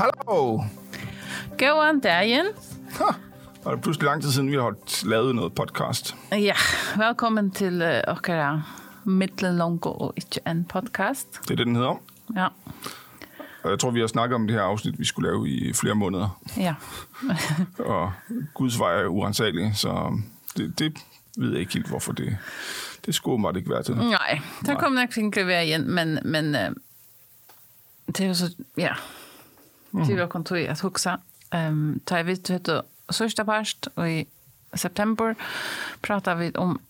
Hallo! Gåan dagen. Ha, var det pludselig lang tid siden, vi har lavet noget podcast. Ja, velkommen til uh, okkara middelongo og ikke en podcast. Det er det, den hedder. Ja, Og jeg tror, vi har snakket om det her afsnit, vi skulle lave i flere måneder. ja. Og Guds vej er uansagelig, så det, det ved jeg ikke helt, hvorfor det, det skulle mig ikke være til. Nej, der kom nok ikke være igen, men, men uh, det er jo så, ja, det er jo kontor at huxa. Um, da jeg vet, vet du, sørste parst, og i september pratar vi om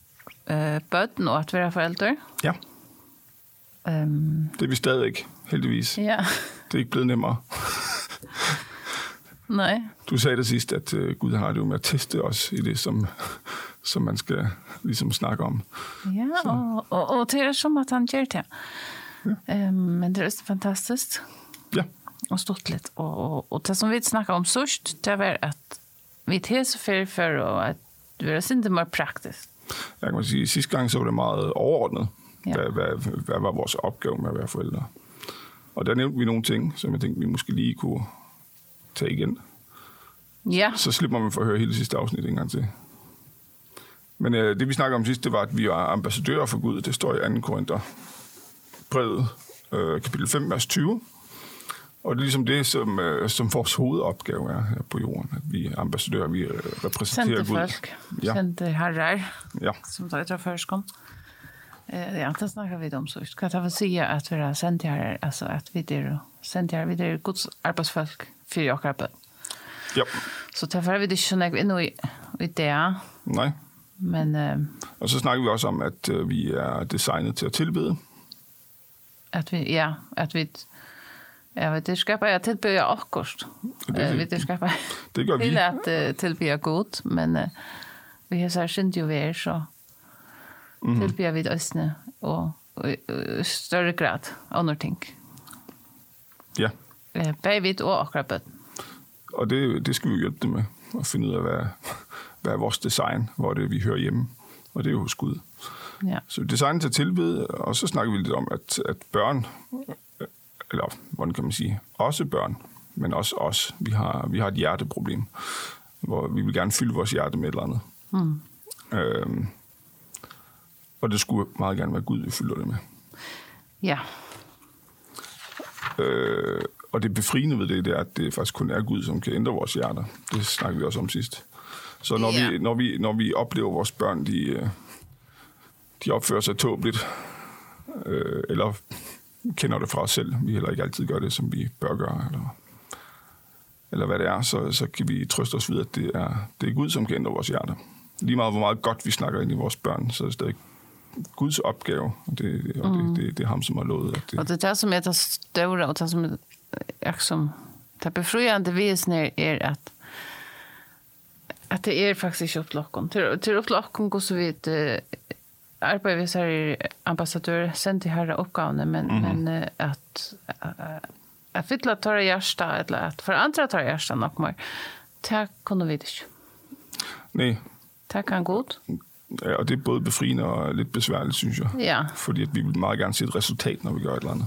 uh, bøtten og at være forældre. Ja, Um, det er vi stadig heldigvis. ja, Det er ikke blevet nemmere. nej. Du sagde det sidst, at uh, Gud har det jo med at teste os i det, som, som man skal ligesom snakke om. Ja, og, og, og det er som at han gjør det. Um, men det er også fantastisk Ja, og stort litt. Og, og, og det som vi snakket om først, det var at vi tar så fyrir for og at det var ikke mer praktisk. jeg kan sige, sidste gang så var det meget overordnet, Ja. hvad, hvad, hvad var vores opgave med at være forældre. Og der nævnte vi nogle ting, som jeg tænkte, vi måske lige kunne tage igen. Ja, Så slipper man for at høre hele sidste afsnit en gang til. Men øh, det vi snakkede om sidst, det var, at vi er ambassadører for Gud. Det står i 2. Korinther brevet, øh, kapitel 5, vers 20. Og det er ligesom det, som, som vores hovedopgave er her på jorden. At vi er ambassadører, vi repræsenterer Sendte Gud. folk, ja. sendte herrer, ja. som der er først kom. Ja, det snakker vi om så. Kan jeg si at vi er sendt herrer, altså at vi er sendt herrer, vi er Guds arbeidsfolk for jeg kan Ja. Så derfor er vi det ikke sånn at vi er i, i det. Nej. Men, uh, og så snakker vi også om, at øh, vi er designet til at tilbede. At vi, ja, at vi ja, vi det skapar jeg tilbyr akkurat. Det- vi det skapar Det gør vi. til at uh, tilbyr godt, men uh, vi har særskilt jo vært, så mm tilbyr vi det østene, og, og i større grad andre ting. Ja. Uh, Baby og akkurat. Og det, det skal vi hjælpe dem med. At finde ud af, hvad, hvad er vores design, hvor det er, vi hører hjemme. Og det er jo hos Gud. Ja. Så designet til at tilbede, og så snakker vi lidt om, at, at børn, øh, eller hvordan kan man sige, også børn, men også os, vi har, vi har et hjerteproblem, hvor vi vil gerne fylde vores hjerte med et eller andet. Mm. Øhm, og det skulle meget gerne være Gud, vi fylder det med. Ja, Øh, og det befriende ved det, det er, at det faktisk kun er Gud, som kan ændre vores hjerter. Det snakkede vi også om sidst. Så når, Ja. vi, når, vi, når vi oplever vores børn, de, øh, de opfører sig tåbeligt, øh, eller kender det fra os selv, vi heller ikke altid gør det, som vi bør gøre, eller, eller hvad det er, så, så kan vi trøste os ved, at det er, det er Gud, som kan ændre vores hjerter. Lige meget, hvor meget godt vi snakker ind i vores børn, så er det stadig Guds opgave, og det, og det, det, det er ham, som har lovet, at det, og det er det som er det store, og det som er liksom, det befriende visen er, er at at det er faktisk ikke opp til dere. Til, til opp til hvordan vi arbeider vi så här ambassadør, sendt til herre oppgavene, men mm. men att att fylla torra hjärta eller at för andra torra hjärta nog mer. det kunne vi ikke. Nej. Tack han god. Ja, og det er både befriende og lidt besværligt, synes jeg. Ja. Fordi at vi vil meget gerne se et resultat, når vi gør et eller andet.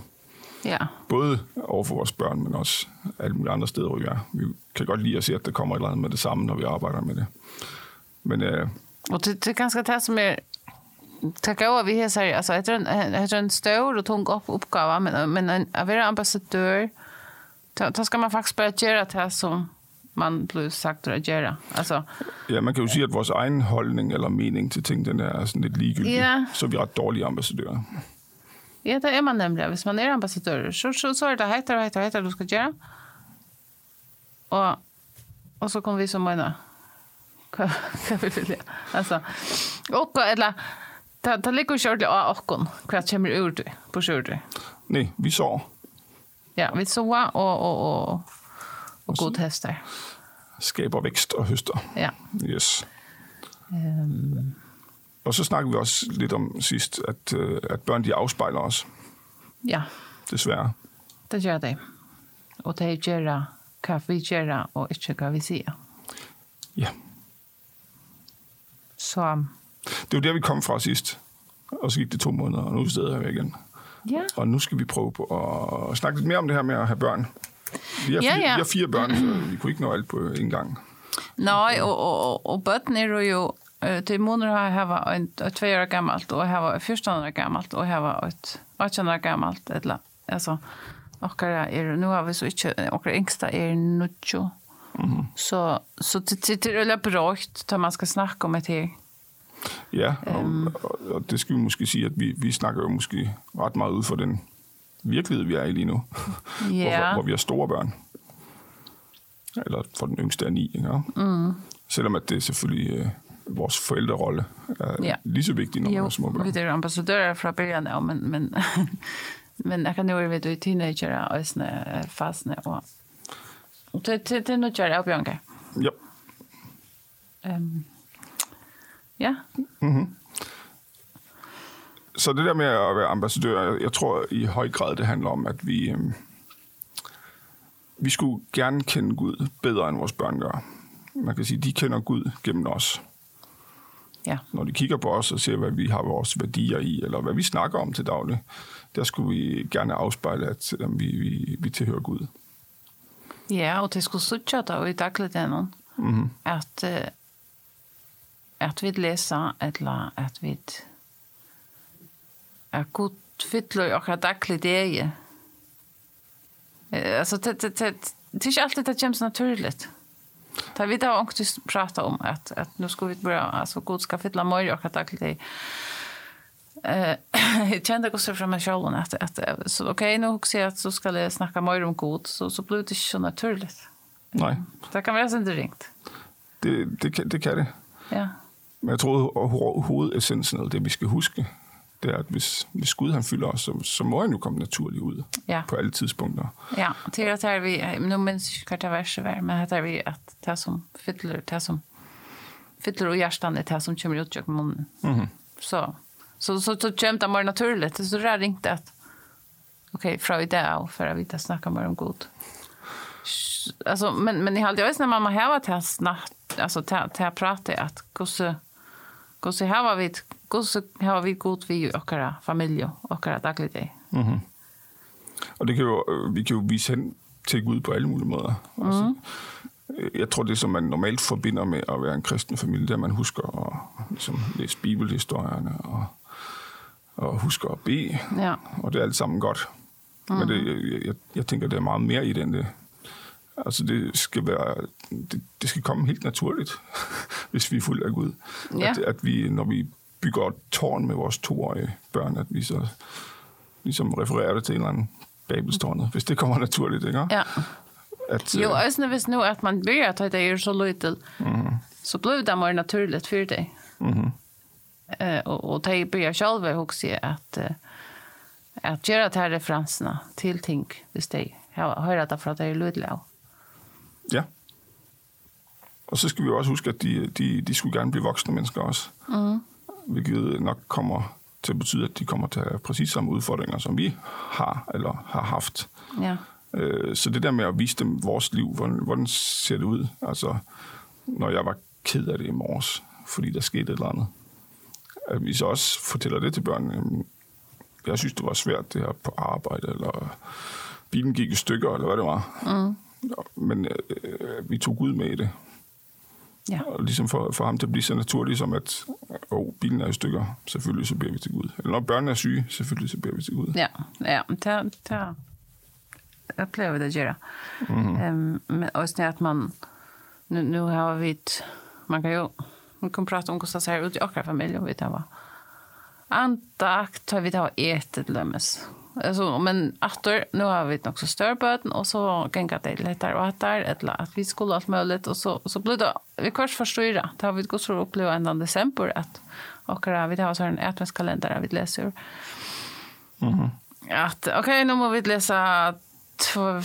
Ja. Både over for vores børn, men også alle mulige andre steder, hvor vi er. Vi kan godt lide at se, at der kommer et eller andet med det samme, når vi arbejder med det. Men, øh, og det, det er ganske det, som er tack jag vi här alltså heter en heter en stor och tung upp uppgåva men men en av era ambassadör då ska man faktiskt börja göra det här som man blev sagt att göra. Alltså, ja, man kan ju säga att vår egen hållning eller mening till ting den är sån lite likgiltig. Ja. Så vi är rätt dåliga ambassadörer. Ja, det är man nämligen. Hvis man är ambassadör så, så, så är det heter och heter och heter du ska göra. Och, och så kommer vi som menar. Vad vill jag? Alltså, och eller Det det ligger ju ordentligt av okkon. Kvart kommer ur du på sjörd. Nej, vi så. Ja, vi så och och och och god hästar. Skaber vækst og høster. Ja. Yes. Ehm Og så snakker vi også lidt om sidst, at, at børn de afspejler os. Ja. Desværre. Det gør det. Og det gør hva vi gjør, og ikke hva vi sier. Ja. Så det jo der, vi kom fra sidst. Og så gik det to måneder, og nu er vi stadig her igen. ja, Og nu skal vi prøve på at snakke lidt mere om det her med at have børn. Vi har, Ja, fire, ja. vi har fire børn, så vi kunne ikke nå alt på en gang. Nei, og, og, og, bøtten er jo til måneder har jeg var en, et tve år gammelt, og jeg var 14 år gammelt, og jeg var et 18 år gammelt, eller, altså, okkara er, nu har vi så ikke, okkara yngsta er nuttjo, så, så det, det, det er brått, da man skal snakke om et her. Ja, og, og, og det skal vi måske sige, at vi, vi snakker jo måske ret meget ud for den virkelighed, vi er i lige nu. Ja. hvor, hvor vi har store børn. Eller for den yngste er ni, ikke? Mm. Selvom at det selvfølgelig øh, vores forældrerolle er Ja. lige så vigtig, når man Jo, små børn. vi er ambassadører fra ja, men, men, men jeg kan jo være i teenager og sånne fasene, og det, det, det er noe jeg er Bjørnge. Ja. Um, ja, Så det der med at være ambassadør, jeg, tror i høj grad, det handler om, at vi, øhm, vi skulle gerne kende Gud bedre, end vores børn gør. Man kan sige, de kender Gud gennem os. ja, Når de kigger på os og ser, hvad vi har vores værdier i, eller hvad vi snakker om til daglig, der skulle vi gerne afspejle, at øhm, vi, vi, vi tilhører Gud. ja, og det skulle suttje da, og i daglig den, Mm-hmm. at, eh, at vi lesa, eller at vi er god fytler og har daglig det Alltså det det det det är ikke alltid det känns naturligt. Ta vi då också prata om att att nu ska vi börja alltså god ska fylla mer och daglig det eh jag kände också från mig själv att att så okej nu också att så ska jag snacka mer om god så så blir det så naturligt. Nej. Det kan vara inte ringt. Det det det kan det. Ja. Men jeg tror, at hovedessensen af det, vi skal huske, det er, at hvis, hvis Gud han fylder os, så, så må han jo komme naturligt ud ja. på alle tidspunkter. Ja, til at her vi, nu minns jeg hvert vers vær, men her er vi at det som fyller, det som fyller og hjertan er det som kommer ut i munnen. Mm -hmm. Så, så, så, så kommer det mer naturligt, så det er ikke at, okej, okay, fra i dag, av, for at vi snakker mer om Gud. Alltså, men, men i halvdags när mamma har varit här snabbt, alltså, till här pratar att, hur gosse har vi, gosse har vi god vi och våra familj och våra dagligdag. Mm-hmm. Og det kan jo, øh, vi kan jo vise hen til Gud på alle mulige måder. Mm. Altså, øh, jeg tror, det som man normalt forbinder med at være en kristen familie, det er, at man husker at ligesom, læse bibelhistorierne og, og husker at bede. Ja. Og det er alt sammen godt. Mm. Men det, jeg, jeg, jeg tænker, det er meget mere i den det. Altså det skal være, det, det skal komme helt naturligt, hvis vi er fuld af Gud. Ja. At, at vi, når vi bygger et tårn med vores toårige børn, at vi så ligesom refererer det til en eller anden Babelstårnet, hvis det kommer naturligt, ikke? Ja. At, Jo, øh, alltså hvis nu att man börjar ta det är så lite så blir det mer naturligt för dig. mhm. Eh och och det börjar själva också att eh, att göra de här referenserna till ting hvis de har hørt det fra det er lydlav. Ja. Og så skal vi jo også huske, at de, de, de skulle gerne blive voksne mennesker også. Mm. Hvilket nok kommer til at betyde, at de kommer til at have præcis samme udfordringer, som vi har eller har haft. Ja. Øh, Så det der med at vise dem vores liv, hvordan, hvordan ser det ud? Altså, når jeg var ked af det i morges, fordi der skete et eller andet. At vi så også fortæller det til børnene. Jeg synes, det var svært det her på arbejde, eller bilen gik i stykker, eller hvad det var. Mm. Men øh, vi tog Gud med i det. Ja. Og ligesom for, for ham til at blive så naturligt som, at oh, bilen er i stykker, selvfølgelig så beder vi til Gud. Eller når børnene er syge, selvfølgelig så beder vi til Gud. Ja, ja, det det upplever det göra. Ehm men och att man nu nu har vi ett, man kan ju man kan prata om hur det ser ut i vår familj och vi tar va. Antakt har vi det har ätit lömmes. alltså men åter nu har vi också störböten och så gänga det lättare och åter eller att vi skulle allt möjligt och så så blev det vi kanske förstår det har vi gått så uppleva ända december att och vi har så en adventskalender vi läser. Mhm. Att okej okay, nu måste vi läsa två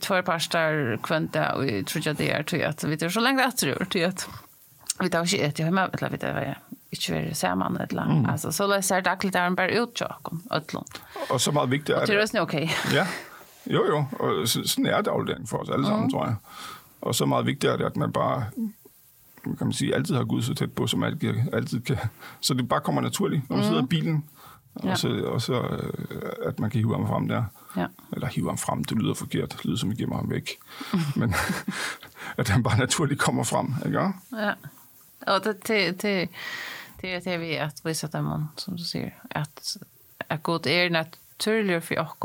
två pastar kvanta och tror jag det är till att vi det är så länge att tror till att vi tar inte ett hemma eller vi det tar inte ver samman eller alltså så läser det dagligt där bara ut chocken ötlon. Og så meget vigtigt er det, det är så okej. Ja, jo jo, og så- sådan er dagligdagen for os alle sammen, tror jeg. Og så meget vigtigt er det, at man bare, kan man sige, altid har Gud så tæt på, som altid, altid kan. Så det bare kommer naturligt, når man sidder i bilen, Ja. og så, og så øh, at man kan hive ham frem der. Ja. Eller hiver ham frem, det lyder forkert. Det lyder som, vi gemmer ham væk. Men at han bare naturligt kommer frem, ikke? Ja. Og det, det, det, Det är det vi är att visa dem om, som du säger. Att, är god är naturligt för oss.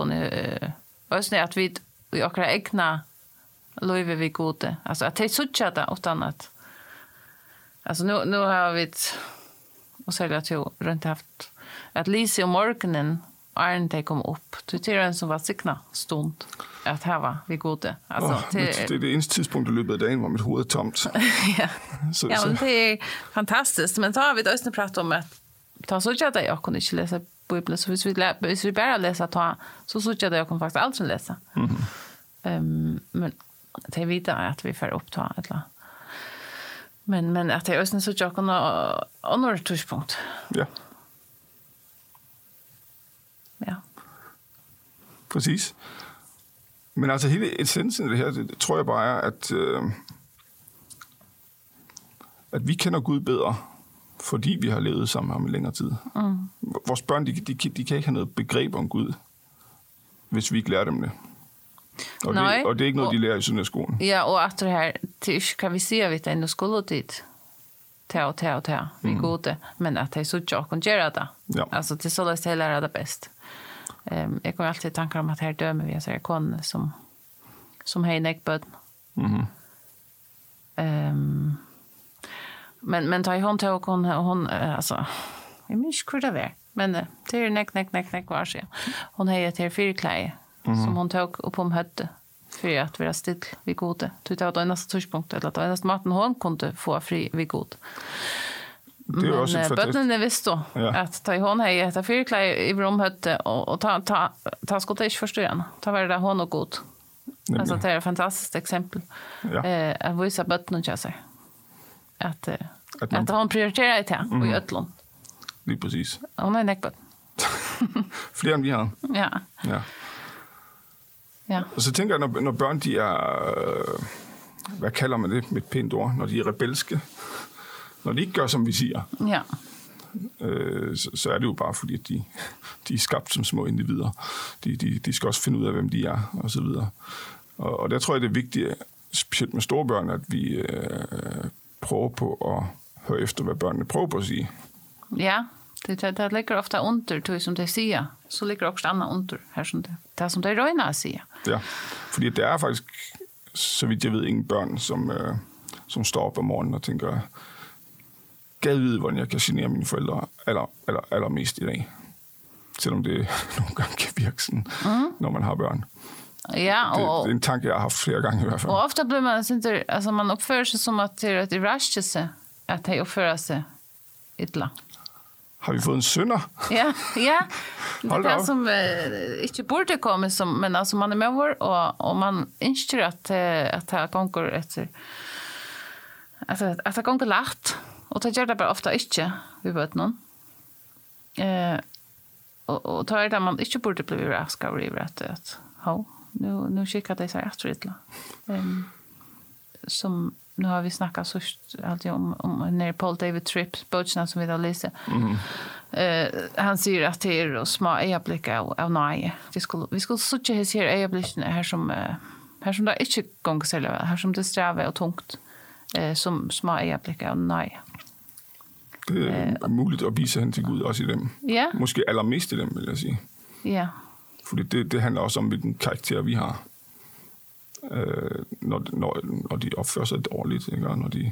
Och sen att vi i våra egna löjver vi gode. Alltså att det sucha det åt annat. Alltså nu, nu har vi ett och sälja till runt haft att Lise och morgonen Arn de kom upp. Du till en som var signa stund att här var vi gode. Alltså oh, till det är det enda tidspunkt i löpet dagen var mitt huvud tomt. ja. Så, ja, men det är fantastiskt. Men så har vi då ösnen pratat om att ta så tjata jag kunde inte läsa Bibeln så hvis vi, hvis vi bara läsa ta så så tjata jag kunde faktiskt aldrig läsa. Mm -hmm. um, men det är vidare att vi får uppta ett eller Men men att det är ösnen så tjata kunde annorlunda tidspunkt. Ja. Yeah. Præcis. Men altså hele essensen af det her, det, det tror jeg bare er, at, øh, at vi kender Gud bedre, fordi vi har levet sammen med ham i længere tid. Mm. Vores børn, de, de, de kan ikke have noget begreb om Gud, hvis vi ikke lærer dem det. Og, Nej. det, og det er ikke noget, Og- de lærer i søndagsskolen. Ja, og at det her, er ikke hva vi sier vi til en skole dit, til og til og til, vi mm. gode, men at det er så å kunne gjøre det. Ja. Altså, det er så løst jeg lærer det best. Ehm jag går alltid tankar om att här dömer vi så här kon som som hej neckbud. Mhm. Ehm men men tar hon tog hon hon alltså jag minns hur det var. Men det är neck neck neck neck var så. Hon hejer till fyrklä som hon tog upp om hötte för att vi vara still vid gode. Du tar då nästa tidpunkt eller då nästa maten hon kunde få fri vid god det är också för bötnen visste ja. att ta i hon hej heter fyrklä i bromhötte och, och ta ta ta skott inte förstå igen. Ta väl det hon och gott. Alltså det är ett fantastiskt exempel. Ja. Eh att visa bötnen jag säger. Att att, att hon prioriterar det här och i Ötlund. Lige precis. Hon är näck bötnen. Flere end vi har. Ja. Ja. Ja. Og så tænker jeg, når, når børn de er, hvad kalder man det med et pænt ord, når de er rebelske, når de ikke gør, som vi siger, Ja, øh, så, så er det jo bare fordi, at de, de er skabt som små individer. De, de, de skal også finde ud af, hvem de er, og så videre. Og, og der tror jeg, det er vigtigt, specielt med store børn, at vi øh, prøver på at høre efter, hvad børnene prøver på at sige. ja. Det, det, det ligger ofta under, jeg, som de sier. Så ligger også annet under her, som det, det som de røyner sier. Ja, fordi der er faktisk, så vidt jeg ved, ingen børn, som, øh, som står op om morgenen og tænker, gad vide, hvordan jeg kan genere mine forældre aller, aller, aller mest i dag. Selvom det nogle gange kan virke sådan, mm. når man har børn. Ja, och, det, det är en tanke jag har haft flera gånger i alla fall. Och ofta blir man inte, altså, man uppför sig som att det är ett irrasjelse att det uppför sig illa. Har vi fått en synder? Ja, ja. Det kan som eh, inte borde komma som, men alltså man är med vår och, och man inser att, att det här gånger efter att, att det gånger lätt. Og det gjør det bare ofte ikke, vi vet noen. Eh, og, og det er det man ikke burde bli rasket over i rett at ho, nu, nu kikker det seg etter litt. Um, som, nu har vi snakket sørst alltid om, om nere Paul David Tripp, bøtjene som vi da lyser. Mm. Eh, han sier at det er små øyeblikk av, av nøye. Vi skulle, vi skulle sitte her, her øyeblikkene her som, her som det ikke ganger særlig vel, her som det strever og tungt. Eh som små ögonblick av nej. Det er muligt at vise hen til Gud også i dem. Ja, Måske allermest i dem, vil jeg sige. ja. Fordi det, det handler også om, hvilken karakter vi har. Øh, når, når, når de opfører sig dårligt, ikke? og når de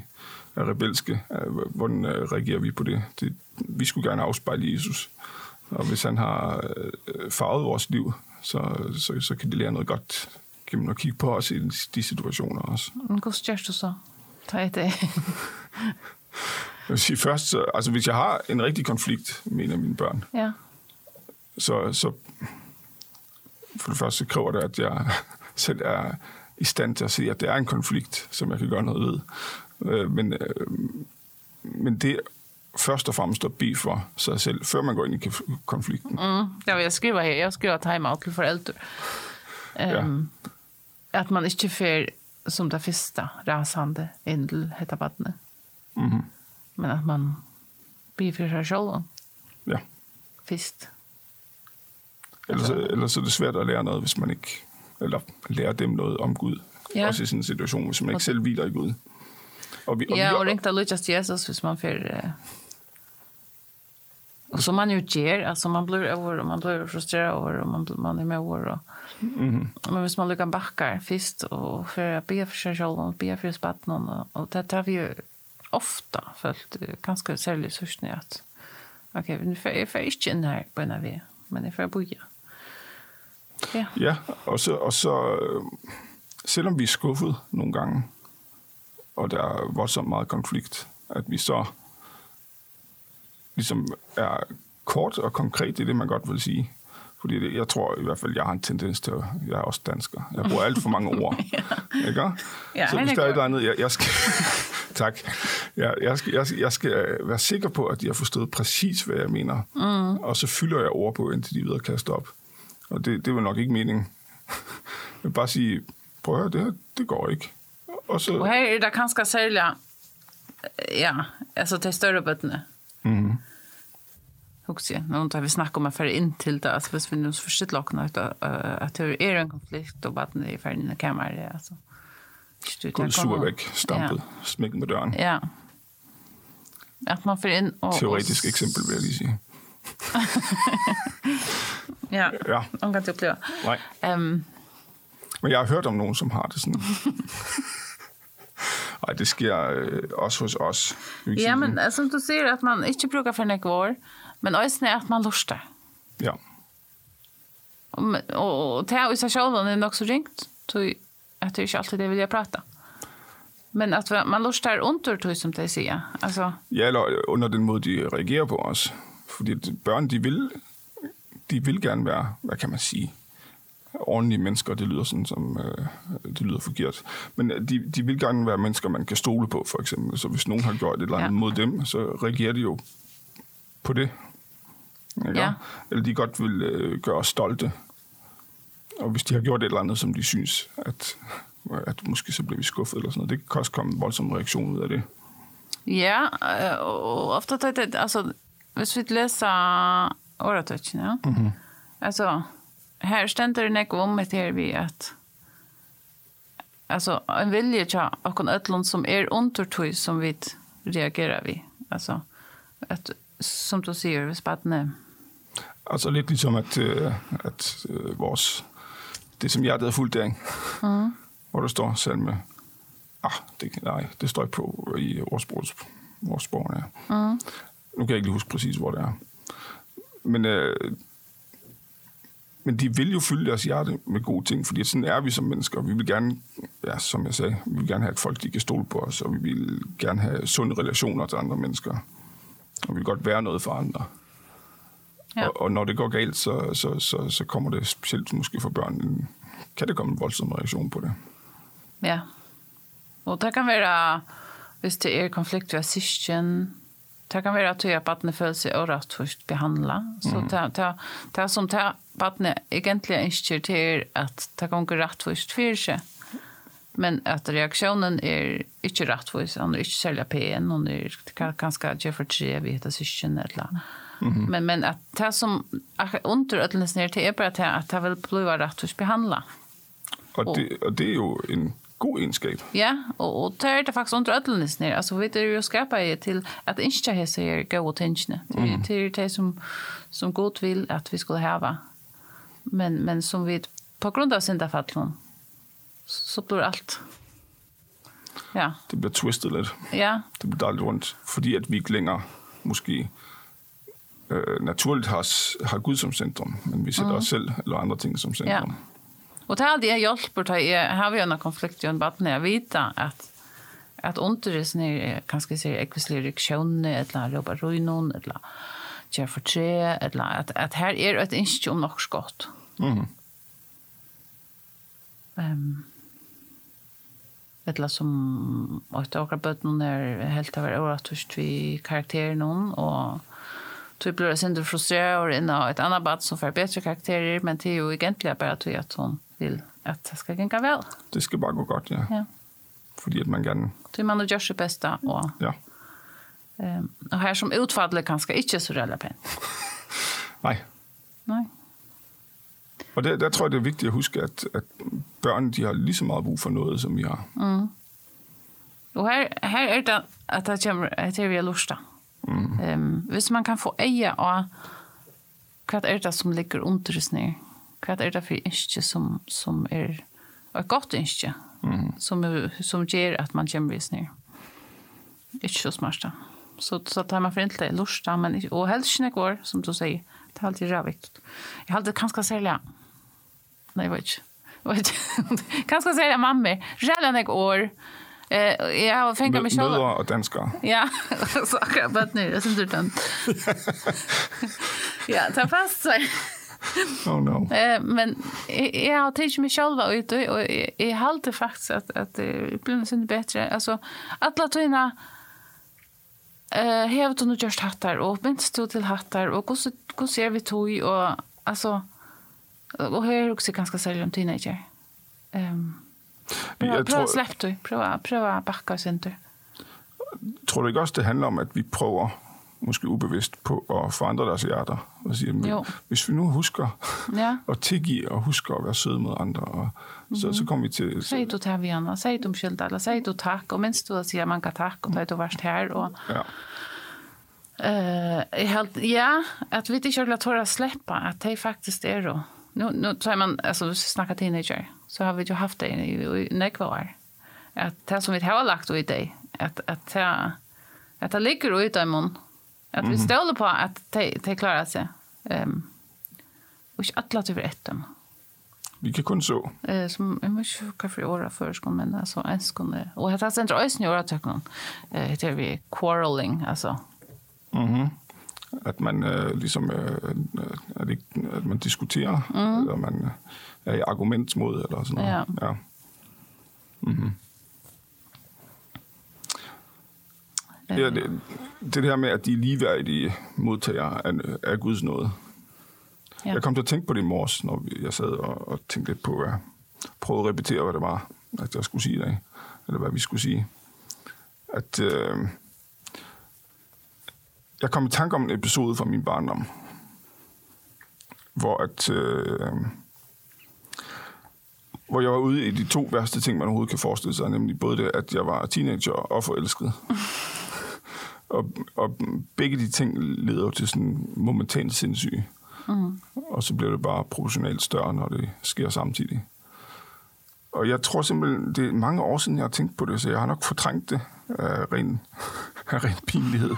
er rebelske. Øh, hvordan øh, reagerer vi på det? det? Vi skulle gerne afspejle Jesus. Og hvis han har øh, farvet vores liv, så, så, så kan de lære noget godt gennem at kigge på os i de situationer også. Hur gör du så? Ett det. Jeg vil sige først, så, altså hvis jeg har en rigtig konflikt med en af mine børn, Ja. så, så for det første kræver det, at jeg selv er i stand til at se, at det er en konflikt, som jeg kan gøre noget ved. Øh, Men, øh, men det først og fremmest at bede for sig selv, før man går ind i konf- konflikten. Mm. Ja, jag skriver här, jag skriver time-out till föräldrar. Um, Att man inte får som det första rasande in till detta vattnet. Mhm. Men att man blir för sig själv Ja. först. Ellers, ellers er det svært at lære noget, hvis man ikke... Eller lære dem noget om Gud. Ja. Også i sådan en situation, hvis man ikke selv hviler i Gud. Og vi, og Ja, vi, og ringte lykkes til Jesus hvis man får... Och som man ju ger, alltså man blir över och man blir frustrerad över och man, man är med över. Och, mm. Men hvis man lyckas backa först och för att be för sig själv och be för spatten och, och det tar vi ju ofta följt ganska särskilt sursning att okej, okay, nu får jag inte in här på en av er, men jag får boja. Ja. ja, og så, och så selvom vi er skuffet nogle gange, og der er voldsomt meget konflikt, at vi så ligesom er kort og konkret, det er det, man godt vil sige. Fordi det, jeg tror i hvert fald, jeg har en tendens til, at jeg er også dansker. Jeg bruger alt for mange ord. Ikke? Ja, så hvis er der er et eller andet, jeg, jeg skal... tak. Jeg, jeg, skal, jeg, skal- jeg skal være sikker på, at de har forstået præcis, hvad jeg mener. Mm. Og så fylder jeg ord på, indtil de videre kaster op. Og det, det var nok ikke meningen. Jeg vil bare sige, prøv at høre, det her, det går ikke. Og så, og her er det ganske særlig, ja, altså til større bøttene. Mhm. Husk jeg, nå tar vi snakke om at fære inn til det, altså hvis vi nå forstår lokken ut, uh, at det er en konflikt, er ferdig inn i. Ikke du, gå der sur kommer- væk, stampet, smækket med døren. Ja. At man får inn og... Teoretisk og, eksempel, vil jeg lige sige. Ja, Ja, man kan ikke oppleve. nej. Um, Men jeg har hørt om nogen, som har det sådan. Og det sker øh, også hos os. Ja, men som du sier, at man ikke bruker for noen vår, men også er at man lurer. Ja. Og, og, og det er jo seg selv, det er nok så ringt, tror at det er ikke alltid det vil jeg prate. Men at man lurer under, tror som det sier. Altså... Ja, eller under den måde, de reagerer på os. Fordi børn, de vil, de vil gerne være, hvad kan man sige, ordentlige mennesker. Det lyder sådan som, øh, det lyder forkert. Men øh, de, de vil gerne være mennesker, man kan stole på, for eksempel. Så hvis nogen har gjort et eller andet Ja. mod dem, så reagerer de jo på det. Ikke? Ja. Eller de godt vil øh, gøre os stolte. Og hvis de har gjort et eller andet, som de synes, at, at måske så bliver vi skuffet eller sådan noget, det kan også komme en voldsom reaktion ud af det. ja, og ofte tar det, altså, hvis vi leser åretøtjen, ja, Mhm. altså, her stender det nekko om et her vi at altså, en vilje til akkurat ødlund som er undertøy som vi reagerer vi. Altså, at, som du sier, hvis badene Altså lidt ligesom, at, øh, at øh, vores, det som hjertet er fuldt af, mm. hvor der står salme, ah, det, nej, det står ikke på i ordsproget, ordsproget ja. mm. Nu kan jeg ikke lige huske præcis, hvor det er. Men, øh, men de vil jo fylde deres hjerte med gode ting, fordi sådan er vi som mennesker. Vi vil gerne, ja, som jeg sagde, vi vil gerne have, at folk de kan stole på os, og vi vil gerne have sunde relationer til andre mennesker. Og vi vil godt være noget for andre. Ja. Og, og når det går galt, så, så, så, så kommer det specielt måske for børn, kan det komme en voldsom reaktion på det. Ja. Og det kan være, hvis det er konflikt ved syskjen, Det kan vara att jag barnet föds sig orätt först behandla. Så mm. det, det, det som det barnet egentligen inte till att det kan gå rätt först för sig. Men att reaktionen är inte rätt först. Han är inte sälja PN. Han är ganska Jeffrey Tree, vi heter syskon eller Mm. Men men att det som under ödlens ner till är bara att det vill bli rätt först behandla. Och det, och det är ju en god egenskap. Ja, og, og det er det faktisk under ødelnes nere. Altså, vi er jo skapet til at ikke hese er gode tingene. Mm. Det er det som, som godt vil at vi skulle hava. Men, men som vi, på grund av syndafallen, så blir alt. Ja. Det blir twistet lidt. Ja. Det blir dejligt rundt. Fordi at vi ikke længere, måske, øh, naturligt har, har Gud som centrum, men vi sætter mm. os selv eller andre ting som centrum. Ja. Och det hade jag hjälpt att jag har vi en konflikt i en vatten jag vet att att underresen är kanske så ekvislerik sjönne eller roba ruinon eller jag för tre eller att att här är ett inch om något skott. Mm. Ehm Etla som åtta åkra bøtten er helt av åretørst vi karakterer noen, og tog blir det sindre frustreret og inn av et annet bad som får bedre karakterer, men det er jo egentlig bare at hun vil at det skal gjenge vel. Det skal bare gå godt, ja. Ja. Fordi at man gerne... Det er man og gjør sitt beste, og, Ja. um, og her som utfallet kanskje ikke så relevant. Nej, Nei. Og der, der tror jeg, det er vigtigt at huske, at, at børn de har lige så meget brug for noget, som vi har. Mm. Og her, her er det at det kommer til vi har lyst til. Mm. Um, hvis man kan få eie av hva er det som ligger under oss? Hva er det for ikke som, som er et godt ikke, mm. som, som gjør at man kommer vis ned. Ikke så smart da. Så, så tar man for ikke det lust da, men, og helst ikke går, som du sier. Det er alltid rævig. Jeg har alltid kanskje særlig, nei, jeg vet ikke. Kanskje særlig mamma, rævlig noe år, Eh jag har fängt mig själv. Bra att den ska. Ja, så kan jag bara nu, det syns ut den. Ja, ta fast så. oh no. Eh, men jag har tänkt mig själva ut och jag, jag håller faktiskt att att det blir något bättre. Alltså alla tuna eh har du nu just hattar och minst du till hattar och hur hur ser vi tog och alltså och här också ganska sällan teenager. Ehm um, Prøv å tror... slippe du. Prøv å bakke oss inn du. Tror du ikke også det handler om, at vi prøver måske ubevidst, på at forandre deres hjerter? Og sige, men, Jo. hvis vi nu husker Ja. at tilgive og husker at være søde mod andre, og, så, så kommer vi til... Säg du till Vianna, säg du om skyld, eller säg du tack, och minst du att säga man kan tack, och det du värst här, och Ja. Eh, jag helt ja, att vi inte skulle tåra släppa att det faktiskt är då. Nu nu så är man alltså vi snackar teenager så har vi ju haft det i, i nekva år. Att det som vi har lagt i att att det att det ligger ut i mun. Att vi ställer på att te te klara sig. Um, och att alla över ett dem. Vilket kunde så? Eh, som, jag vet inte varför jag årar förskolan, men alltså en kunde. Och det här centrum är snöra tycker någon. Eh, heter vi quarreling, alltså. Mhm. Mm att man eh, liksom eh, att, att man diskuterar mm. eller man är eh, argument mot eller sånt. Ja. ja. Mhm. Mm Ja, det, det der med, at de er ligeværdige modtagere af, af Guds nåde. Ja. Jeg kom til at tænke på det i morges, når vi- jeg sad og, og tænkte lidt på, at jeg prøvede at repetere, hvad det var, at jeg skulle sige i dag, eller hvad vi skulle sige. At øh, jeg kom i tanke om en episode fra min barndom, hvor at... Øh, hvor jeg var ude i de to værste ting, man overhovedet kan forestille sig, nemlig både det, at jeg var teenager og forelsket. og, og begge de ting leder jo til sådan momentant sindssyge. Mm. Og så bliver det bare proportionalt større, når det sker samtidig. Og jeg tror simpelthen, det er mange år siden, jeg har tænkt på det, så jeg har nok fortrængt det af ren, af ren pinlighed.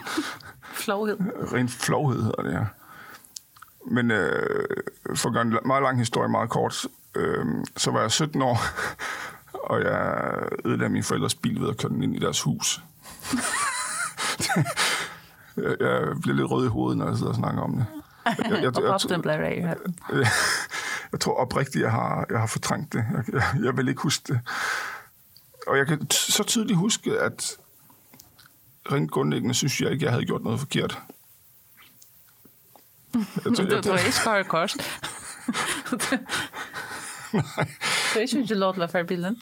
Flowhed. ren flovhed hedder det her. Men øh, for at gøre en meget lang historie meget kort, øh, så var jeg 17 år, og jeg ødelagde min forældres bil ved at køre den ind i deres hus. jeg, jeg bliver lidt rød i hovedet, når jeg sidder og snakker om det. Jeg, jeg, jeg, Og jeg, i hatten. jeg tror oprigtigt, jeg har, jeg har fortrængt det. Jeg, jeg, jeg vil ikke huske det. Og jeg kan så tydeligt huske, at rent grundlæggende synes jeg ikke, jeg havde gjort noget forkert. Jeg, Du tror- du jeg, er ikke skar kors. Du er ikke at føre bilen.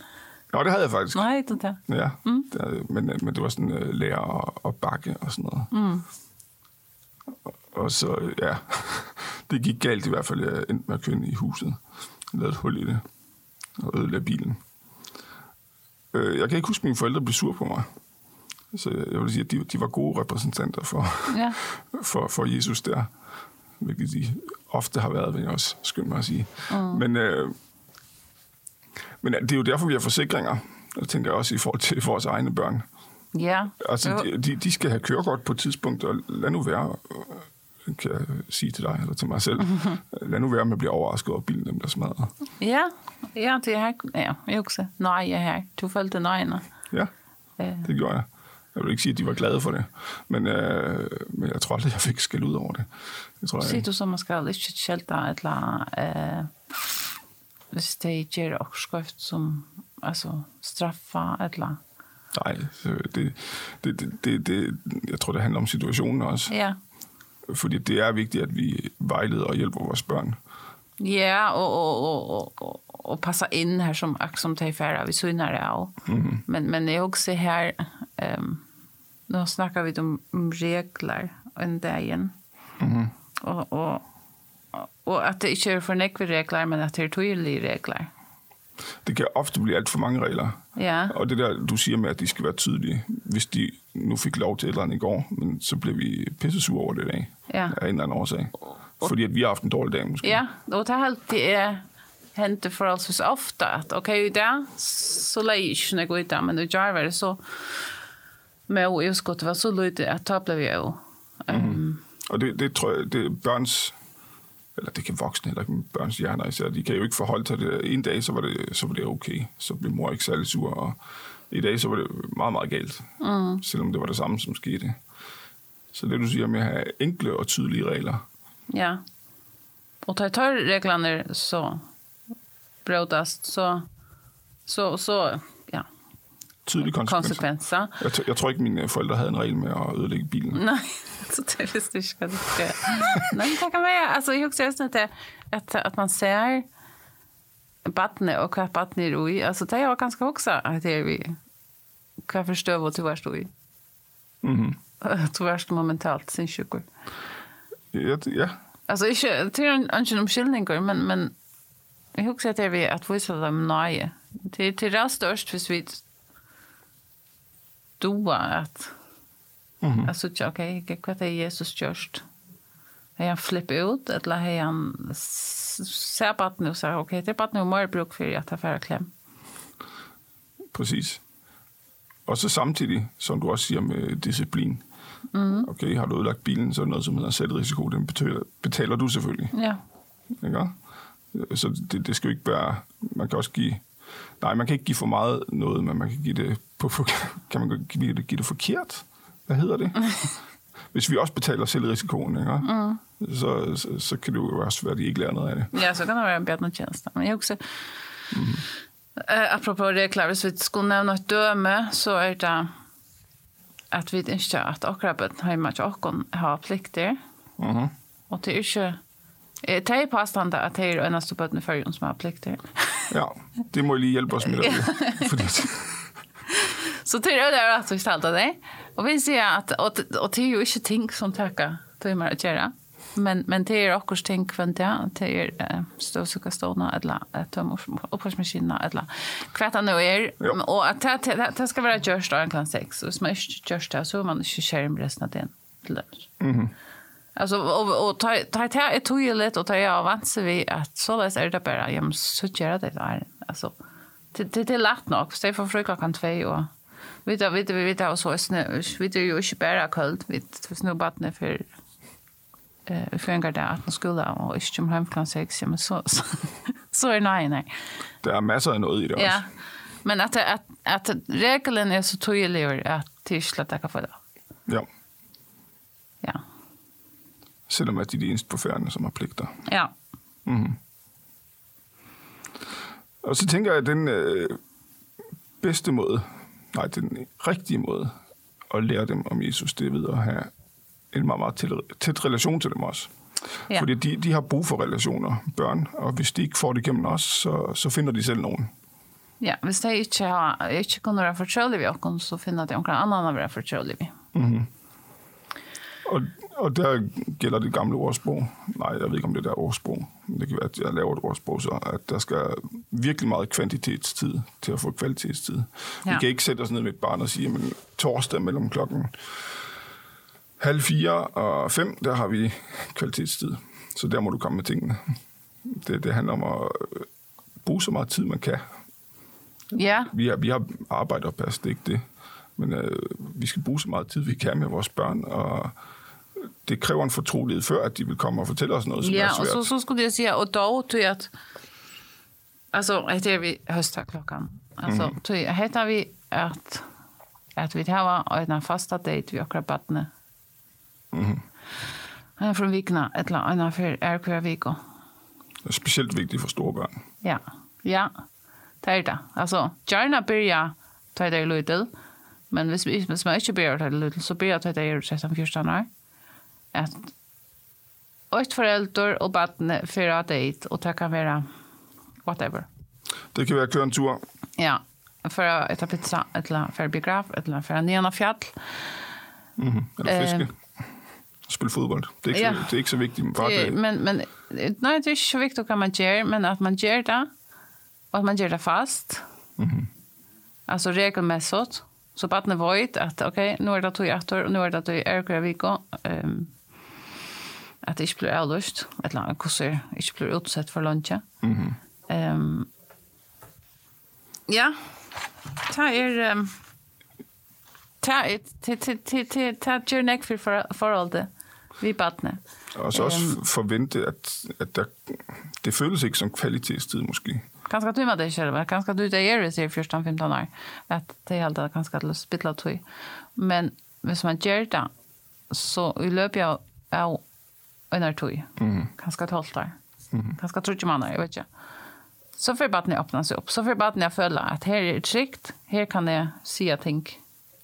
Nå, det havde jeg faktisk. Nei, det er det. Ja, mm. det, men, men det var sådan uh, lærer og, og bakke og sådan noget. Mm. Og, og så, ja, det gik galt i hvert fald. Jeg endte med at køre ind i huset. Jeg lavede et hul i det og ødelagde bilen. Øh, jeg kan ikke huske, at mine forældre blev sur på mig. Så jeg vil sige, at de, de var gode repræsentanter for, Ja. for, for Jesus der. Hvilket de ofte har været, vil jeg også skynde mig at sige. Mm. Men, øh, men det er jo derfor, vi har forsikringer. Jeg tænker også i forhold til vores egne børn. Ja. Altså, de, de, de skal have kørekort på et tidspunkt, og lad nu være, øh, kan jeg sige til dig, eller til mig selv, lad nu være med at blive overrasket over bilen, dem der smadrer. Ja, ja, det er her. Ja, jeg også. Nej, jeg her. Du følte nøjene. Ja, det gjorde jeg. Jeg vil ikke sige, at de var glade for det, men, øh, men jeg tror aldrig, jeg fik skæld ud over det. Det tror jeg Sier ikke. du man skal ikke kjelta et eller eh, hvis de gjør oppskrift som altså, straffa et eller. Nej, så det, det, det, det, det, jeg tror, det handler om situationen også. Ja. Fordi det er vigtigt, at vi vejleder og hjælper vores børn. Ja, og, og, og, og, og, passa inn her som, som de færre vi syner det av. Mhm. Men, men jeg også her, um, nå snakker vi om, regler en dagen. Mhm. Og, og, og at det ikke er for nekve regler, men at det er tydelige regler. Det kan ofte blive alt for mange regler. Ja, Og det der, du siger med, at de skal være tydelige. Hvis de nu fik lov til et eller andet i går, men så blev vi pissesure over det i dag. ja. Af en eller anden årsag. Fordi at vi har haft en dårlig dag, måske. Ja, og det er alltid er hentet forholdsvis ofte at ok, i dag så leier jeg ikke jeg går ut men i dag var det så med å utskottet var så lydde at da ble vi jo um, Og det, det tror jeg, det er børns, eller det kan voksne heller ikke, børns hjerner især, de kan jo ikke forholde sig til det. En dag, så var det, så var det okay. Så blev mor ikke særlig sur, og i dag, så var det meget, meget galt. Mm. Selvom det var det samme, som skete. Så det, du siger med at have enkle og tydelige regler, ja. Og tar tar så brådast, så så, så ja, tydelige konsekvenser. konsekvenser. Jeg, jeg tror ikke, mine forældre havde en regel med at ødelægge bilen. Nej, så det visste jag inte. Nej, men det kan man göra. Alltså, jag också just inte att, att man ser vattnet och vad vattnet är i. Alltså, det är ganska också att det är vi. Kan förstå vad du var är i. Mhm. Du är momentalt sin sjukvård. Ja, ja. Alltså, inte, det är inte omkyllningar, men, men jag också att det är vi att visa dem nöje. Det är till det störst för vi doa att Mhm. Jeg synes ok, hva er Jesus gjørst? Har han flippet ut, eller har han ser baden og sier, ok, det er baden og mer bruk for at jeg får klem. præcis. Og så samtidig, som du også siger med disciplin. Mm. Okay, har du ødelagt bilen, så er det noget, som hedder selvrisiko. Den betaler, betaler du selvfølgelig. Ja, Ikke? Så det, det skal jo ikke være... Man kan også give... Nej, man kan ikke give for meget noget, men man kan give det på... Kan man give det, give det forkert? Hvad hedder det? Hvis vi også betaler selvrisikoen, ikke? Mm. Så, så, så kan det jo også være, at de ikke lærer noget af det. ja så kan det være en bjørn tjeneste. Men jeg husker, eh, apropos regler, hvis vi skulle nevne et døme, så er det at vi ikke at akkurat bøtten hjemme til åkken har plikter, Mhm. og det er ikke... eh, Det er påstående at det er eneste bøtten i som har plikter. Ja, det må lige hjælpe os med. derude. Fordi, Så det er det rett og slett av Och vi ser att och, och det är ju inte ting som tackar timmar att göra. Men men det är också ting för ja, det är äh, stålsukastona eller äh, tömmersmaskiner eller kvarta nu är och att det, det, ska vara just då kan sex och smash just där så man inte skärm resten av den till lunch. Mhm. Alltså och och ta ta ta är toilet och ta jag avans vi att så läs är det bara jag måste göra det där alltså det det är lätt nog så för frukost kan två och vi vet vi vet vi och så är snö. Vi det är ju inte bara kallt. Vi för snöbattne för eh för en gång där att skola och inte om hem klockan 6 men så så, så är nej nej. der er masser af noget i det Ja. også. Men att att att regeln är så tydlig att det är slett att få det. Ja. Ja. Selvom at de er de eneste på færden, som har pligter. Ja. Og så tænker jeg, at den øh, bedste måde, nej, den rigtige måde at lære dem om Jesus, det er ved at have en meget, meget tæt, tæt relation til dem også. Ja. Fordi de, de har brug for relationer, børn, og hvis de ikke får det gennem os, så, så finder de selv nogen. Ja, hvis de ikke, har, ikke kunne være fortrolig ved oss, så finner de omkring annen å være fortrolig ved. Og, og der gælder det gamle ordsprog. Nej, jeg ved ikke, om det er der ordsprog. Men det kan være, at jeg laver et ordsprog, så at der skal virkelig meget kvantitetstid til at få kvalitetstid. Ja. Vi kan ikke sætte os ned med et barn og sige, men torsdag mellem klokken halv fire og fem, der har vi kvalitetstid. Så der må du komme med tingene. Det, det handler om at øh, bruge så meget tid, man kan. Ja, Vi har, vi har arbejdet og passet, det er ikke det. Men øh, vi skal bruge så meget tid, vi kan med vores børn, og det kræver en fortrolighed før, at de vil komme og fortælle os noget, som ja er og svært. så, så skulle jeg si, og tror jeg at, altså, etter vi høsta klokkan, altså, mm. jeg, heter vi at, at vi har en fasta date vi akkurat badne. Mhm. En er fra vikna, et eller annet for er hver vik. Det er specielt vigtigt for store børn. Ja, ja, det er det. Altså, gjerne byrja ta det i lydel, men hvis, vi- hvis man ikke byrja det i lydel, så byrja det i 13-14 år. at ett förälder och barn för att det och det kan vara whatever. Det kan vara en tur. Ja, för att äta pizza eller för biograf eller för en annan fjäll. Mhm, eller fiske. Eh, spela fotboll. Det är inte, ja. det är inte så viktigt för det. Men men nej, det är så viktigt kan man gör, men att man gör det och att man gör det fast. Mhm. Alltså regelmässigt. Så barnet vet att okej, okay, nu är det två åter och nu är det två veckor. Ehm at det ikke blir avløst, et eller annet kurser, ikke blir utsett for lunsje. Mm -hmm. um, ja, det er... Um, det er... Det gjør nek for forholdet vi badne. Og så også um, forvente, at, at der, det føles ikke som kvalitetstid, måske. Kanskje du med det selv, kanskje du det er det i 14-15 år, at det er alt det kanskje til å spille tog. Men hvis man gjør det, så i løpet av øynar tog. Mm. Kanskje tolv der. Mm. Kanskje trodde man jeg vet jag. Så får bare at jeg upp. Så får bare at jeg att här är er trygt, Här kan jeg si ting.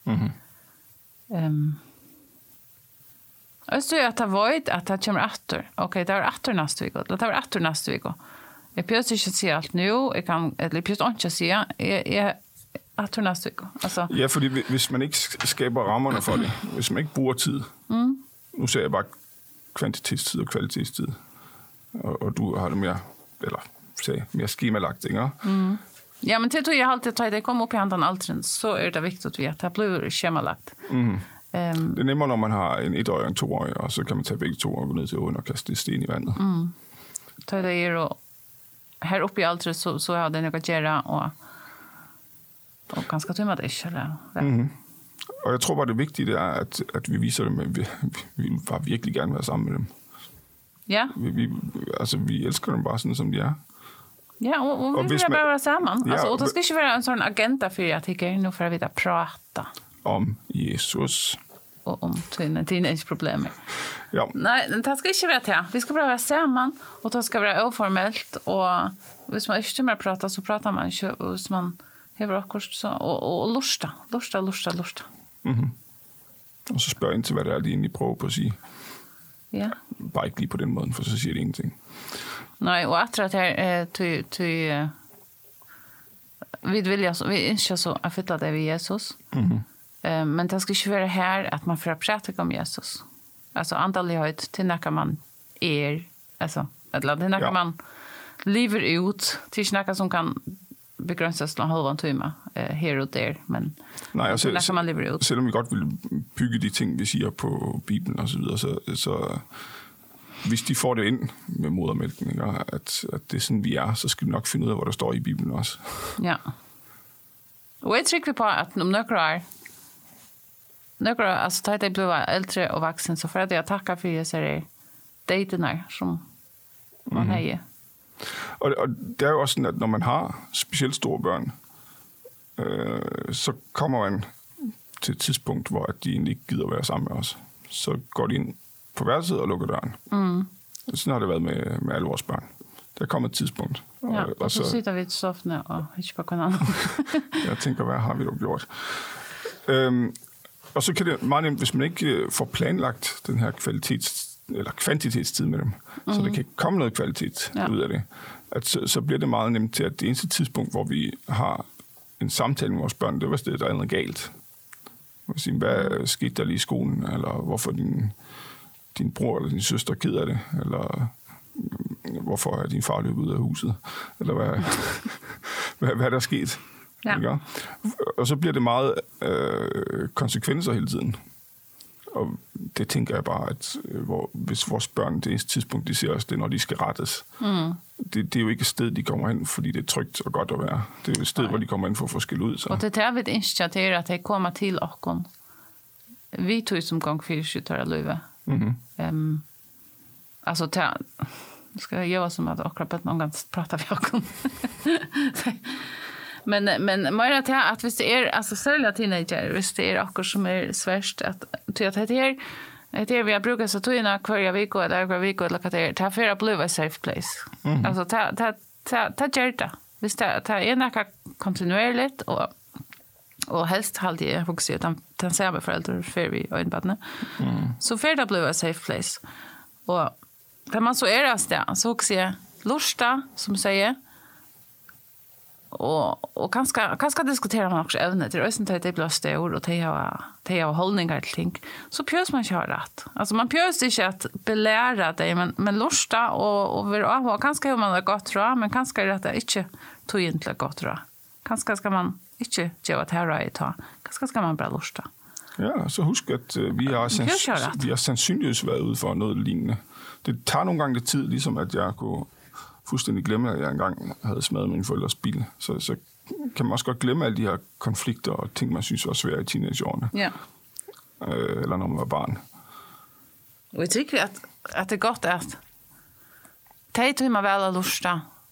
Mm. Um, og så er det void att det kommer etter. Ok, det er etter neste vik, det er etter neste vik. Jag pjøs ikke se allt nu. Jag kan, eller jeg pjøs ikke Jag jeg, jeg etter neste vik. Altså. Ja, fordi hvis man ikke skapar ramarna för det, hvis man ikke bruger tid, mm. nu ser jag bara kvantitetstid og kvalitetstid, og, og du har det mere, eller sagde, mere skemalagt, ikke? Mm. ja, men det tror jag alltid att det kommer upp i handen aldrig. Så är det viktigt att veta. Det blir schemalagt. Mm. Ehm Det er nemmere, når man har en etårig og en toårig, og så kan man tage begge to og gå ned til åen og kaste sten i vandet. Mm. ta det är och här uppe i aldrig så, så har det något att göra och och ganska tumma det eller. Mm. Og jeg tror bare det vigtige er, at, at vi viser dem, at vi, vi vil bare virkelig gerne være sammen med dem. Ja. Vi, vi, altså, vi elsker dem bare sådan, som de er. Ja, och, och, och vi vill bara vara samman. Ja, alltså, och det ska inte vara en sån agenda för jag tycker nu för att vi prata. Om Jesus. Och om tiden, tidens problem. Ja. Nej, det ska inte vara det. Vi ska bara vara samman och det ska vara oformellt. Och hvis man inte mer prata så pratar man inte. Och hvis man hever akkurat så, og, og lusta, lusta, lusta, lusta. Mm -hmm. Og så spørger ind til, hvad det er, de egentlig prøver på at sige. Ja. Bare ikke lige på den måde, for så siger det ingenting. Nej, og efter det her, ty, ty, vi vilja, vi ønsker så å fylla det ved Jesus. Mm -hmm. Uh, men det skal ikke være her at man får prætik om Jesus. Altså andalighet til når man er, altså, eller til når ja. man lever ut, til når som kan begränsas till en halv timme eh, här och där men Nej, og selv, man lever ut. selvom vi godt vil bygge de ting, vi siger på Bibelen og så videre, så, så hvis de får det ind med modermælken, ikke, og at, at det er sådan, vi er, så skal de nok finde ud af, hvor der står i Bibelen også. Ja. Og jeg trykker på at om några år, några år, altså da jeg blev äldre og vaksen, så at jeg takker for jeg ser datene som man Mhm. har. Og, og det er jo også sådan, at når man har specielt store børn, øh, så kommer man til et tidspunkt, hvor de egentlig ikke gider være sammen med os. Så går de ind på værelset og lukker døren. Mm. Sådan har det været med, med alle vores børn. Der kommer et tidspunkt. Og, Ja, og og så så, sitter vi til softene og ikke på hverandre. jeg tænker, hvad har vi dog gjort? Øhm, og så kan det meget nemt, hvis man ikke øh, får planlagt den her kvalitets eller kvantitetstid med dem, mm. så der kan ikke komme noget kvalitet Ja. ud af det, at så, så bliver det meget nemt til, at det eneste tidspunkt, hvor vi har en samtale med vores børn, det var stedet, der er noget galt. Man siger, hvad skete der lige i skolen, eller hvorfor din, din bror eller din søster er ked af det, eller mm, hvorfor er din far løbet ud af huset, eller hvad, hvad, hvad er der sket. Ja. Ikke? Og så bliver det meget øh, konsekvenser hele tiden. Og det tænker jeg bare, at øh, hvor, hvis vores børn, det eneste tidspunkt, de ser os, det er, når de skal rettes. Mm. Det, det er jo ikke et sted, de kommer hen, fordi det er trygt og godt at være. Det er jo et sted, hvor de kommer ind for at få skæld ud. Så. Og det er ikke til at jeg kommer til åkken. Vi tog som gang for skytter av løyve. Mhm. Um, altså, til, skal jeg gjøre som at akkurat på noen gang prater vi åkken. Men men mer att jag att visst det är alltså sälja teenager, visst det är också som är svärst att ty att det här Det är vi har brukat så tog kvarja vik och där kvarja vik och lakat det. Det här för att bli safe place. Mm. Alltså ta, ta, ta, ta gör. Visst det, det är något kontinuerligt och och helst håll dig fokuserat utan den samma föräldrar för vi och inbadne. Mm. Så för det blev a safe place. Och när man så är det så också lusta som säger och och kanske kanske diskutera man också ävne till ösen till det blir stor och till ha till ha hållningar till ting. Så pjös man kör rätt. Alltså man pjös inte att belära dig men men lusta och och vill ha kanske hur man har gått tror men kanske det är inte tog inte gott tror kanske ska man inte ge att här i ta kanske ska man bara lusta Ja, så husk at vi har, sands vi har sandsynligvis været ude for noget lignende. Det tager nogle gange tid, ligesom at jeg kunne fuldstændig glemme, at jeg engang havde smadret min forældres bil. Så, så kan man også godt glemme alle de her konflikter og ting, man synes var svære i teenageårene. Ja. Øh, eller når man var barn. Og jeg tykker at, at det er godt at det er man vel lyst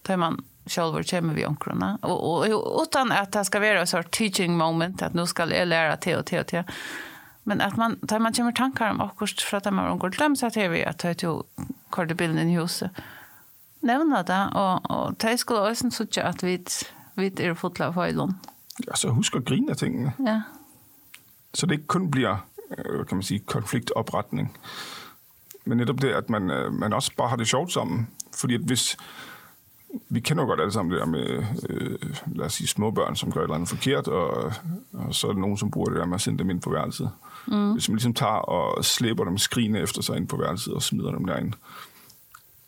til, man själva kommer vi omkrona. Och, och, och utan att det ska vara en sort teaching moment, att nu ska jag lära till och till och till. Men att man, tar man kommer tankar om akkurat för att man har glömt sig till vi att ta till kordebilden i huset. Nämna det, och, och det skulle också så att vi, vi är fotla av höjlån. Ja, så husk at grine af tingene. Ja. Så det ikke kun bliver, øh, kan man sige, konfliktopretning. Men netop det, at man, øh, man også bare har det sjovt sammen. Fordi at hvis, vi kender jo godt alle sammen det der med, øh, lad os sige, små børn, som gør et eller andet forkert, og, og så er der nogen, som bruger det der med at sende dem ind på værelset. Mm. Hvis man ligesom tager og slæber dem skrigende efter sig ind på værelset og smider dem derind,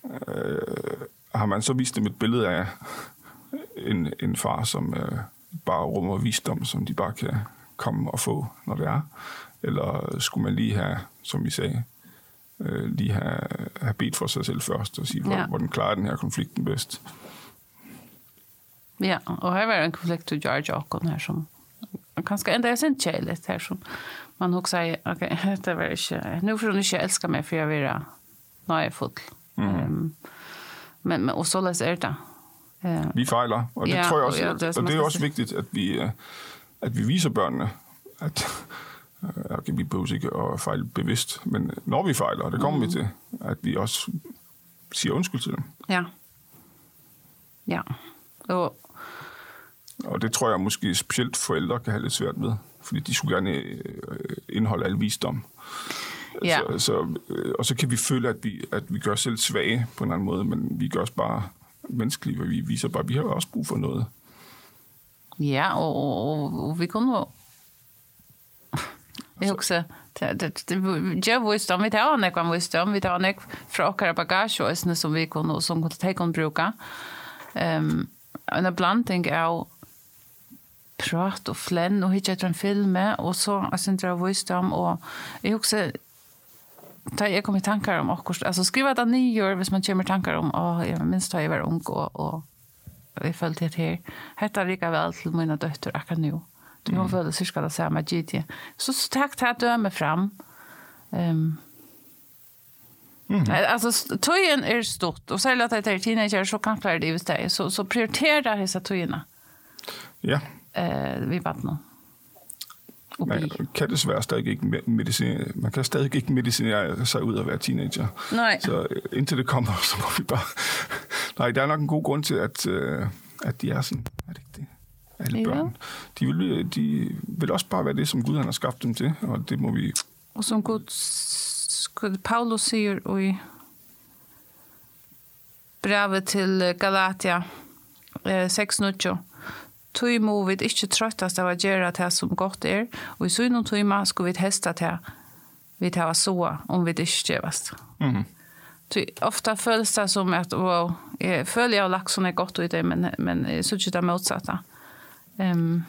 øh, har man så vist dem et billede af en, en far, som øh, bare rummer visdom, som de bare kan komme og få, når det er? Eller skulle man lige have, som vi sagde, øh, lige have, have bedt for sig selv først og sige, ja. hvordan klarer den her konflikten bedst. Ja, og her var en konflikt til George Ocon her som kanskje enda er sin kjærlighet her som man også sier, ok, det var ikke, nå får hun ikke elske meg for jeg vil være nå er jeg full. Mm. Um, men, men, og så løs er det. Uh, vi fejler, og det ja, tror jeg også, ja, det er, og det er også vigtigt, at vi, øh, at vi viser børnene, at okay, vi behøver ikke at fejle bevidst, men når vi fejler, og det kommer mm. vi til, at vi også siger undskyld til dem. Ja. Ja. Og, og det tror jeg måske specielt forældre kan have lidt svært med, fordi de skulle gerne øh, indeholde al visdom. Ja. Så, så, øh, og så kan vi føle, at vi, at vi gør os selv svage på en eller anden måde, men vi gør os bare menneskelige, og vi viser bare, at vi har også brug for noget. Ja, og, og, og vi kunne Jeg også, det, det, det gjør visdom, vi tar nekva visdom, vi tar nekva fra okkara bagasje og som vi kunne, som kunne ta kunne bruka. Um, en blanding av prat og flenn og hitje etter en film, og så jeg synes jeg visdom, og jeg også, ta jag kommer tankar om och alltså skriva det ni gör hvis man kommer tankar om och jag minns ta jag var ung och och vi följt det här heter lika väl till mina döttrar akkurat nu du har väl cirka det med GT så tack ta med fram ehm um, Mm. Alltså tojen är stort och säger att det är teenager så kan klara det i sig så så prioritera dessa tojena. Ja. Eh vi vet nog. Nå. Man kan desværre stadig ikke medicinere, man kan stadig ikke medicinere sig ud af at være teenager. Nej. Så øh, indtil det kommer, så må vi bare... Nej, der er nok en god grund til, at, øh, at de er sådan. Er det ikke det? alle ja. børn. De vil, de vil også bare være det, som Gud han har skabt dem til, og det må vi... Og som Gud, Paulus siger i brevet til Galatia eh, 6.9, tøy må vi ikke trøttast av å gjøre det som godt er, og i søgn og tøyma skal vi heste til vi tar var så om vi ikke gjøres. Mm. Så ofta føles det som at, wow, jeg føler jeg har lagt sånn godt ut i det, men, men jeg synes ikke det er motsatt. Um,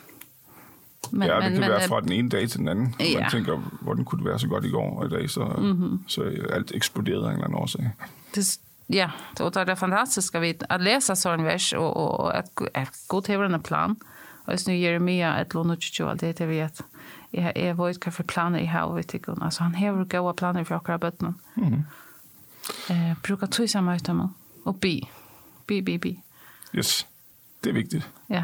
men, ja, det men, kan være fra den ene dag til den anden. Ja. Man tænker, hvordan kunne det være så godt i går, og i dag så, mm -hmm. så alt eksploderede af en eller anden årsag. Det, ja, och det är fantastiskt vid att läsa sån vers och, och att, att gå till en plan. Och nu Jeremia ett lån och tjugo allt det vi att jag är vad kan för planer i här vet jag. Alltså han har goda planer för akra bötten. Mm. Eh brukar tro samma utom och bi. Bi bi bi. Yes. Det är viktigt. Ja.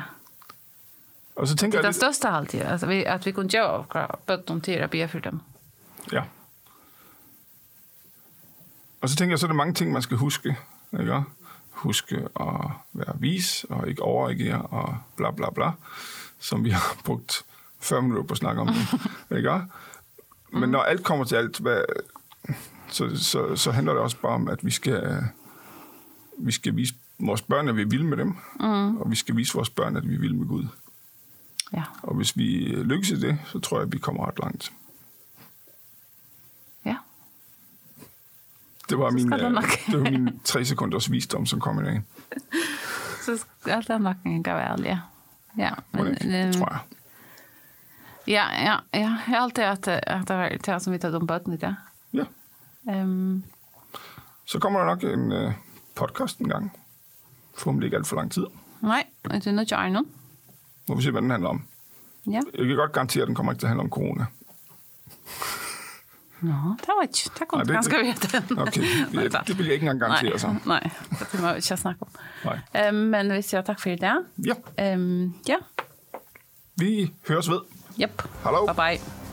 Och så tänker jag det största alltid alltså vi att vi kunde göra bötten till att be för dem. Ja. Og så tænker jeg, så er der mange ting, man skal huske. Ikke? Huske at være vis og ikke overreagere og bla bla bla, som vi har brugt 40 minutter på at snakke om. Det, ikke? Men når alt kommer til alt, hvad, så, så, så handler det også bare om, at vi skal, vi skal vise vores børn, at vi er vilde med dem. Mm. Og vi skal vise vores børn, at vi er vilde med Gud. Ja. Og hvis vi lykkes i det, så tror jeg, at vi kommer ret langt. Det var, min, øh, det var min tre sekunders visdom, som kom i dag. Så skal det nok gå väl, ja. Ja, Men, eh, tror jeg. ja, ja, ja. Jeg har alltid at, at det var det som vi tar om bøtten i det. Ja. Um, Så kommer der nok en øh, podcast en gang. Forhåbentlig ikke alt for lang tid. nei, det er noe ikke noen. Må vi se, hvad den handler om. Ja. Jeg kan godt garantere, at den kommer ikke til at handle om corona. Det. Det kom Nej, det- ganske vite. Okay, det, det vil jeg ikke engang garantere så. Nei, det må vi ikke snakke om. Nej. Um, men vi siger takk for i dag. Ja, Um, ja, vi høres ved. yep. Hallo. Bye bye.